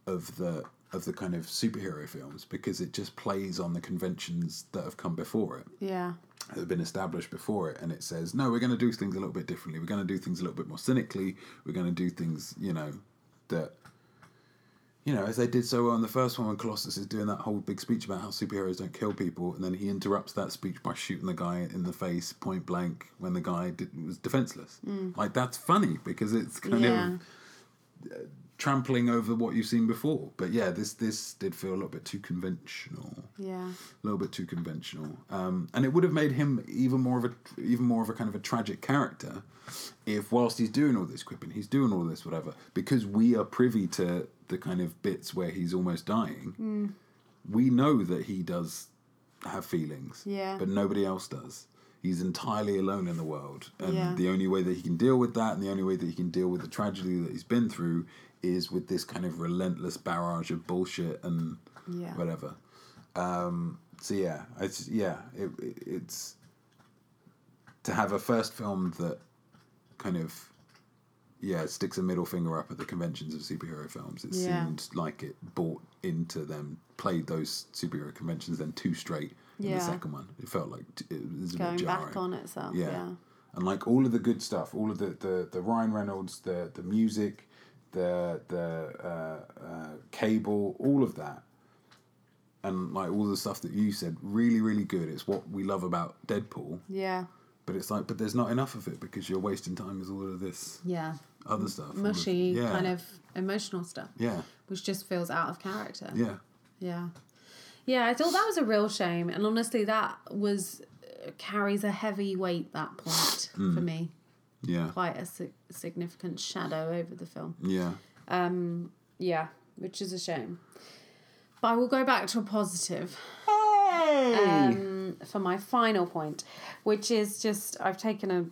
of the of the kind of superhero films because it just plays on the conventions that have come before it yeah. that have been established before it and it says no we're going to do things a little bit differently we're going to do things a little bit more cynically we're going to do things you know that you know as they did so well in the first one when colossus is doing that whole big speech about how superheroes don't kill people and then he interrupts that speech by shooting the guy in the face point blank when the guy did, was defenseless like that's funny because it's kind Yeah. of trampling over what you've seen before but yeah this this did feel a little bit too conventional Yeah. a little bit too conventional. Um, and it would have made him even more of a even more of a kind of a tragic character if whilst he's doing all this quipping, he's doing all this whatever, because we are privy to the kind of bits where he's almost dying. We know that he does have feelings, Yeah. but nobody else does. He's entirely alone in the world, and Yeah. the only way that he can deal with that, and the only way that he can deal with the tragedy that he's been through, is with this kind of relentless barrage of bullshit and Yeah. whatever. Um, so yeah, it's yeah, it, it, it's to have a first film that kind of yeah sticks a middle finger up at the conventions of superhero films. It Yeah. seemed like it bought into them, played those superhero conventions then too straight in Yeah. the second one. It felt like t- it was a Going bit jarring. back on itself. Yeah. Yeah. And like all of the good stuff, all of the the, the Ryan Reynolds, the the music, the the uh, uh, cable, all of that, and like all the stuff that you said, really really good. It's what we love about Deadpool. Yeah. But it's like, but there's not enough of it because you're wasting time with all of this Yeah. Other stuff, Mushy yeah, kind of emotional stuff, yeah, which just feels out of character. yeah, Yeah. Yeah, I thought that was a real shame. And honestly, that was uh, carries a heavy weight, that point, Mm. for me. yeah, Quite a si- significant shadow over the film. yeah. Um, Yeah, which is a shame. But I will go back to a positive Hey! um, for my final point, which is just I've taken a,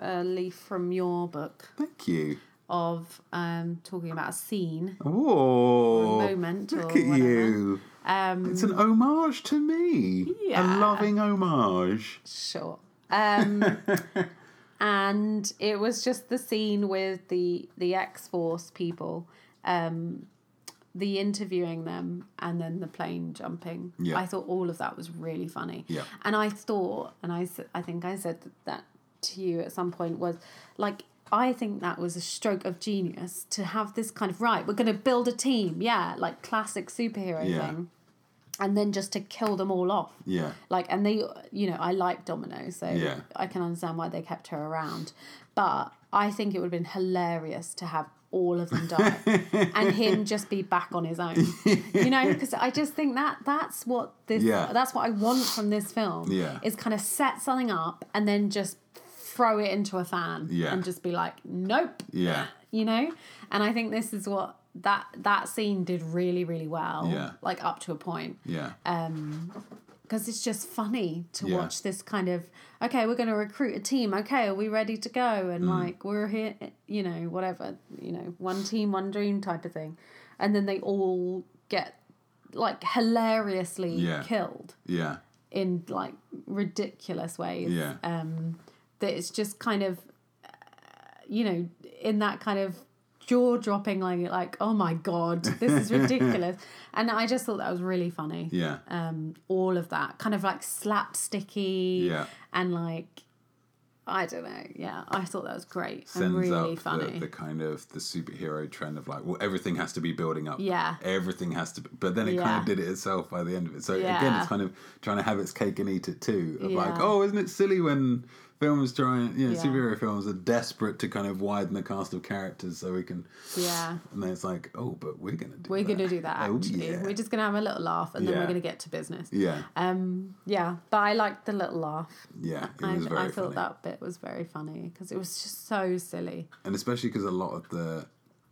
a leaf from your book. Thank you. of um, talking about a scene Whoa! moment or Look at you. Um, It's an homage to me. Yeah. A loving homage. Sure. Um, and it was just the scene with the the X Force people, um, the interviewing them, and then the plane jumping. Yeah. I thought all of that was really funny. Yeah. And I thought, and I I think I said that to you at some point was like. I think that was a stroke of genius to have this kind of right. We're going to build a team, yeah, like classic superhero Yeah. thing, and then just to kill them all off Yeah. like and they you know i like domino so Yeah. i can understand why they kept her around but i think it would have been hilarious to have all of them die and him just be back on his own you know because i just think that that's what this Yeah. that's what i want from this film Yeah. is kind of set something up and then just throw it into a fan Yeah. and just be like nope Yeah. you know and i think this is what that that scene did really really well Yeah. like up to a point Yeah. Um because it's just funny to Yeah. watch this kind of okay we're going to recruit a team okay are we ready to go and Mm. like we're here you know whatever you know one team one dream type of thing and then they all get like hilariously Yeah. killed yeah. in like ridiculous ways Yeah. um that it's just kind of uh, you know in that kind of jaw dropping like like oh my god this is ridiculous and i just thought that was really funny Yeah. um, all of that kind of like slapsticky Yeah. and like I don't know. Yeah, I thought that was great and Sends really up funny. the, the kind of the superhero trend of like, well, everything has to be building up. Yeah. Everything has to be. But then it kind of did it itself by the end of it. So again, it's kind of trying to have its cake and eat it too. Of like, oh, isn't it silly when films trying, you know, Yeah. superhero films are desperate to kind of widen the cast of characters so we can. yeah, And then it's like, oh, but we're gonna do. we're that. gonna do that. Oh, Actually, yeah. we're just gonna have a little laugh and then Yeah. we're gonna get to business. Yeah. Um, yeah, but I liked the little laugh. Yeah. I, I thought that bit was very funny because it was just so silly. and especially because a lot of the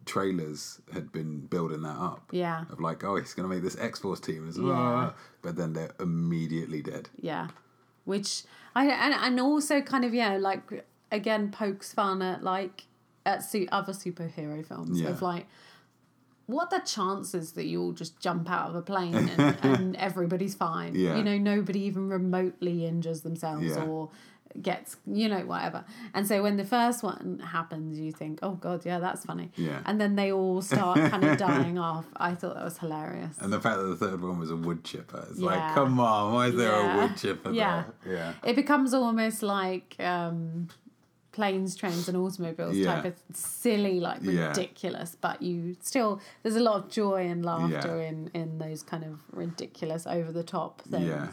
trailers had been building that up. Yeah. Of like, oh, he's going to make this X Force team, as Yeah. but then they're immediately dead. Yeah, which I and and also kind of yeah like again pokes fun at like at su- other superhero films Yeah. of like what the chances that you all just jump out of a plane and, and everybody's fine Yeah. you know nobody even remotely injures themselves Yeah. or gets you know whatever and so when the first one happens you think oh god yeah that's funny Yeah. and then they all start kind of dying off i thought that was hilarious And the fact that the third one was a wood chipper, it's like, come on, why is there Yeah. a wood chipper Yeah. there? Yeah. it becomes almost like um, planes, trains, and automobiles Yeah. type of silly, like Yeah. ridiculous. But you still there's a lot of joy and laughter Yeah. in in those kind of ridiculous, over the top things. Yeah.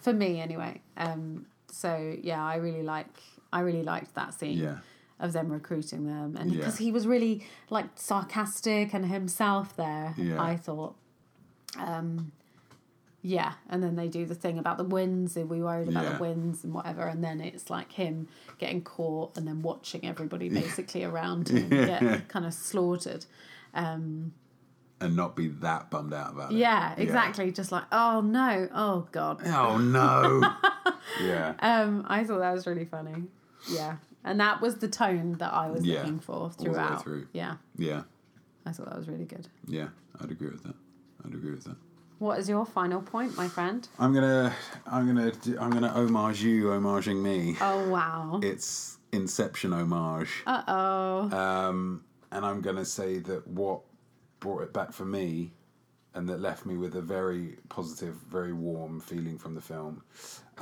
For me, anyway. Um, so yeah, I really like I really liked that scene. Yeah. Of them recruiting them, and Yeah. because he was really like sarcastic and himself there, Yeah. I thought. Um, yeah, and then they do the thing about the winds. and we worried about Yeah. the winds and whatever? And then it's like him getting caught and then watching everybody basically around him get kind of slaughtered. Um, And not be that bummed out about it. yeah, exactly. Just like, oh no, oh god. Oh, no. yeah. Um, I thought that was really funny. Yeah, and that was the tone that I was Yeah, looking for all the way throughout. through. Yeah, Yeah. I thought that was really good. Yeah. I'd agree with that. I'd agree with that. What is your final point, my friend? I'm gonna, I'm gonna, I'm gonna homage you, homaging me. Oh wow. It's Inception homage. Uh oh. Um, and I'm going to say that what brought it back for me and that left me with a very positive, very warm feeling from the film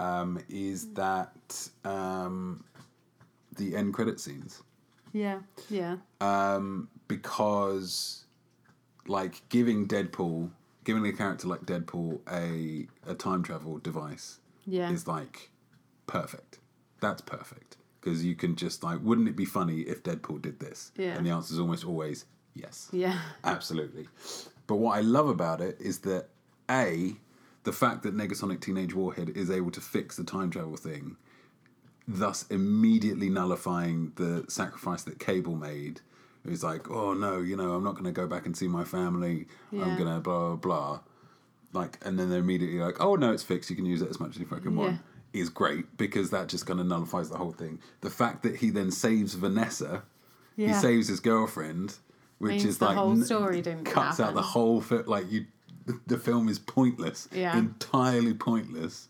um, is that um, the end credit scenes. Yeah. Yeah. Um, because, like, giving Deadpool, giving a character like Deadpool a, a time travel device Yeah. is like perfect. That's perfect. Because you can just, like, wouldn't it be funny if Deadpool did this? Yeah. And the answer is almost always yes. Yeah. Absolutely. But what I love about it is that A, the fact that Negasonic Teenage Warhead is able to fix the time travel thing, thus immediately nullifying the sacrifice that Cable made. It's like, oh no, you know, I'm not going to go back and see my family. I'm going to blah, blah, blah. Like, and then they're immediately like, oh no, it's fixed. You can use it as much as you fucking want. Yeah. Is great because that just kind of nullifies the whole thing. The fact that he then saves Vanessa He saves his girlfriend, which Means is the like whole story didn't cuts out the whole film. Like you, the film is pointless. Yeah. entirely pointless.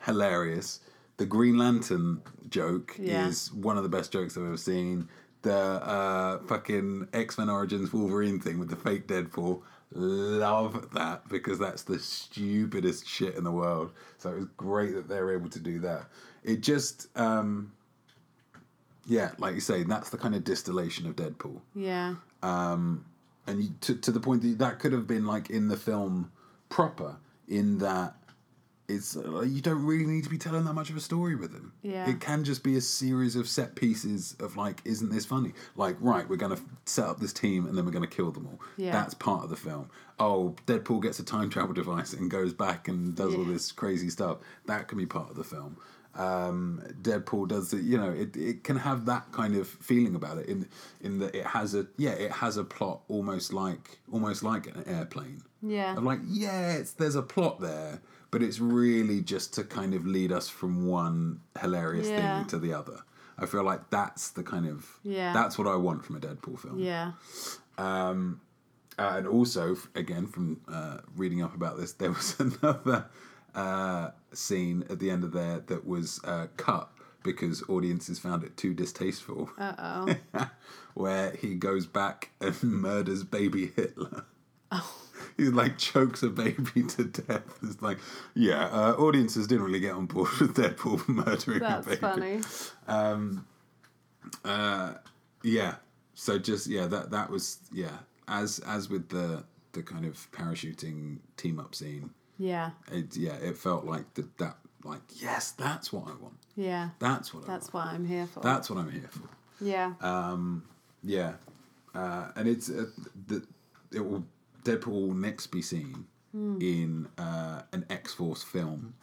Hilarious. The Green Lantern joke Yeah. is one of the best jokes I've ever seen. The uh, fucking X Men Origins Wolverine thing with the fake Deadpool. Love that because that's the stupidest shit in the world. So it was great that they're able to do that. It just, um, yeah, like you say, that's the kind of distillation of Deadpool Yeah. And you, to to the point that that could have been like in the film proper, in that it's uh, you don't really need to be telling that much of a story with him. Yeah. it can just be a series of set pieces of like, isn't this funny? Like, right, we're gonna set up this team and then we're gonna kill them all. Yeah. That's part of the film. Oh, Deadpool gets a time travel device and goes back and does all this crazy stuff. That can be part of the film. Um, Deadpool does it. you know, it, it can have that kind of feeling about it in in that it has a yeah, it has a plot almost like almost like an airplane. Yeah. I'm like, yeah, it's there's a plot there, but it's really just to kind of lead us from one hilarious Yeah. thing to the other. I feel like that's the kind of Yeah. that's what I want from a Deadpool film. Yeah. Uh, and also, again, from uh, reading up about this, there was another uh, scene at the end of there that was uh, cut because audiences found it too distasteful. Uh oh. where he goes back and murders baby Hitler. Oh. He like chokes a baby to death. It's like, yeah, uh, audiences didn't really get on board with Deadpool murdering That's a baby. funny. Yeah. So just yeah, that that was yeah. As as with the the kind of parachuting team up scene, Yeah. it yeah, it felt like that that like yes, that's what I want. Yeah. That's what I That's want. what I'm here for. That's what I'm here for. yeah. Um, Yeah, uh, and it's uh, the it will Deadpool will next be seen in uh, an X Force film.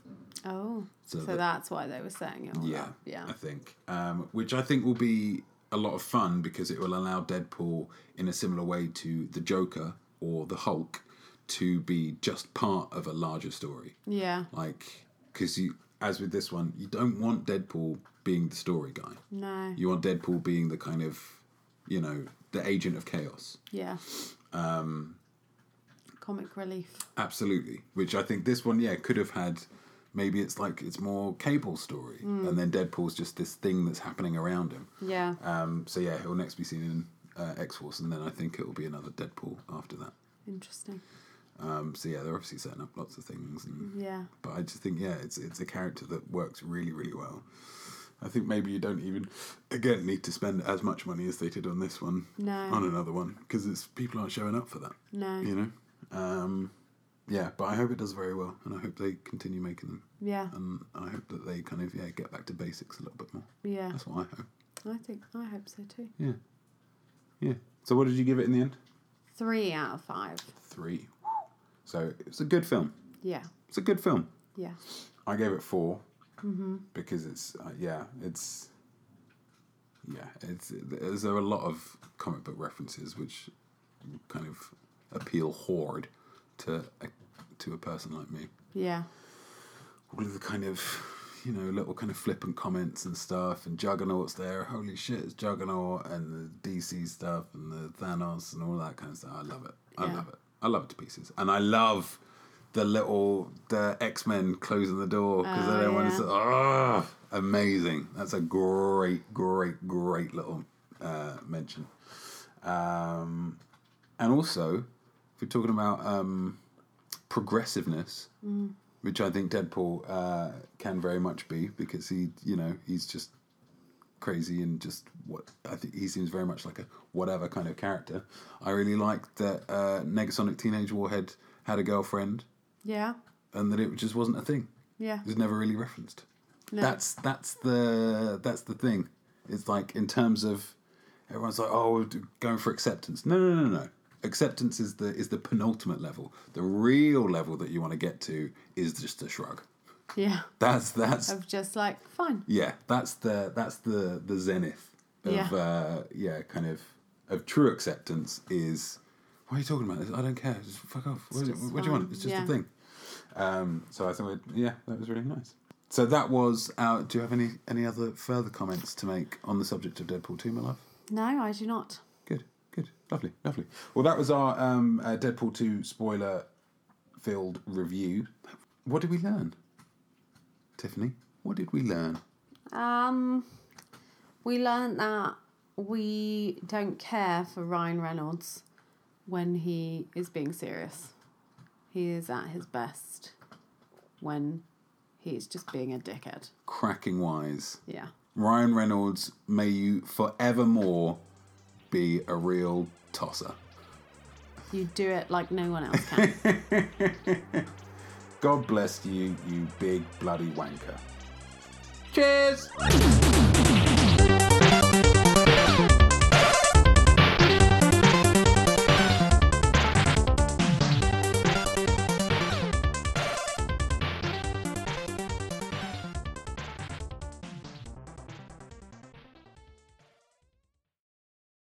oh. so So, that- that's why they were saying it all Yeah. Yeah. I think, um, which I think will be a lot of fun because it will allow Deadpool in a similar way to the Joker or the Hulk to be just part of a larger story. Yeah. Like, because you, as with this one, you don't want Deadpool being the story guy. No. You want Deadpool being the kind of, you know, the agent of chaos. Yeah. Um. Comic relief. Absolutely. Which I think this one, yeah, could have had. Maybe it's like it's more Cable story, and then Deadpool's just this thing that's happening around him. Yeah. Um, so yeah, he'll next be seen in uh, X Force, and then I think it will be another Deadpool after that. Interesting. Um, so yeah, they're obviously setting up lots of things, and, Yeah. but I just think yeah, it's it's a character that works really really well. I think maybe you don't even again need to spend as much money as they did on this one No. on another one because it's people aren't showing up for that. No. You know, um, yeah, but I hope it does very well, and I hope they continue making them, Yeah. and I hope that they kind of yeah get back to basics a little bit more. Yeah. That's what I hope. I think I hope so too. Yeah, yeah. So what did you give it in the end? Three out of five. Three. So it's a good film. Yeah. It's a good film. Yeah. I gave it 4 because it's uh, yeah it's yeah it's there's there are a lot of comic book references which kind of appeal hard to a, to a person like me. Yeah. All of the kind of you know little kind of flippant comments and stuff and Juggernaut's there. Holy shit, it's Juggernaut and the DC stuff and the Thanos and all that kind of stuff. I love it. I Yeah. love it. I love it to pieces, and I love the little the X Men closing the door because Oh, everyone's yeah. oh amazing. That's a great, great, great little uh, mention. Um, and also, if we're talking about um, progressiveness, which I think Deadpool uh, can very much be because he, you know, he's just crazy and just what I think he seems very much like a whatever kind of character. I really like that uh, Negasonic Teenage Warhead had a girlfriend Yeah. and that it just wasn't a thing. Yeah. It was never really referenced. No. That's that's the that's the thing. It's like in terms of everyone's like, oh, we're going for acceptance. No, no, no, no. Acceptance is the is the penultimate level. The real level that you want to get to is just a shrug. Yeah. That's that's Of just like fine. yeah. That's the that's the the zenith of Yeah. uh, yeah, kind of of true acceptance is. What are you talking about? I don't care. Just fuck off. What, just what do you want? It's just Yeah. a thing. Um, so I thought, yeah, that was really nice. So that was our. Do you have any any other further comments to make on the subject of Deadpool two, my love? No, I do not. Good, good, lovely, lovely. Well, that was our um, uh, Deadpool two spoiler filled review. What did we learn, Tiffany? What did we learn? Um, we learned that we don't care for Ryan Reynolds when he is being serious. He is at his best when he's just being a dickhead. Cracking wise. Yeah. Ryan Reynolds, may you forevermore be a real tosser. You do it like no one else can. God bless you, you big bloody wanker. Cheers!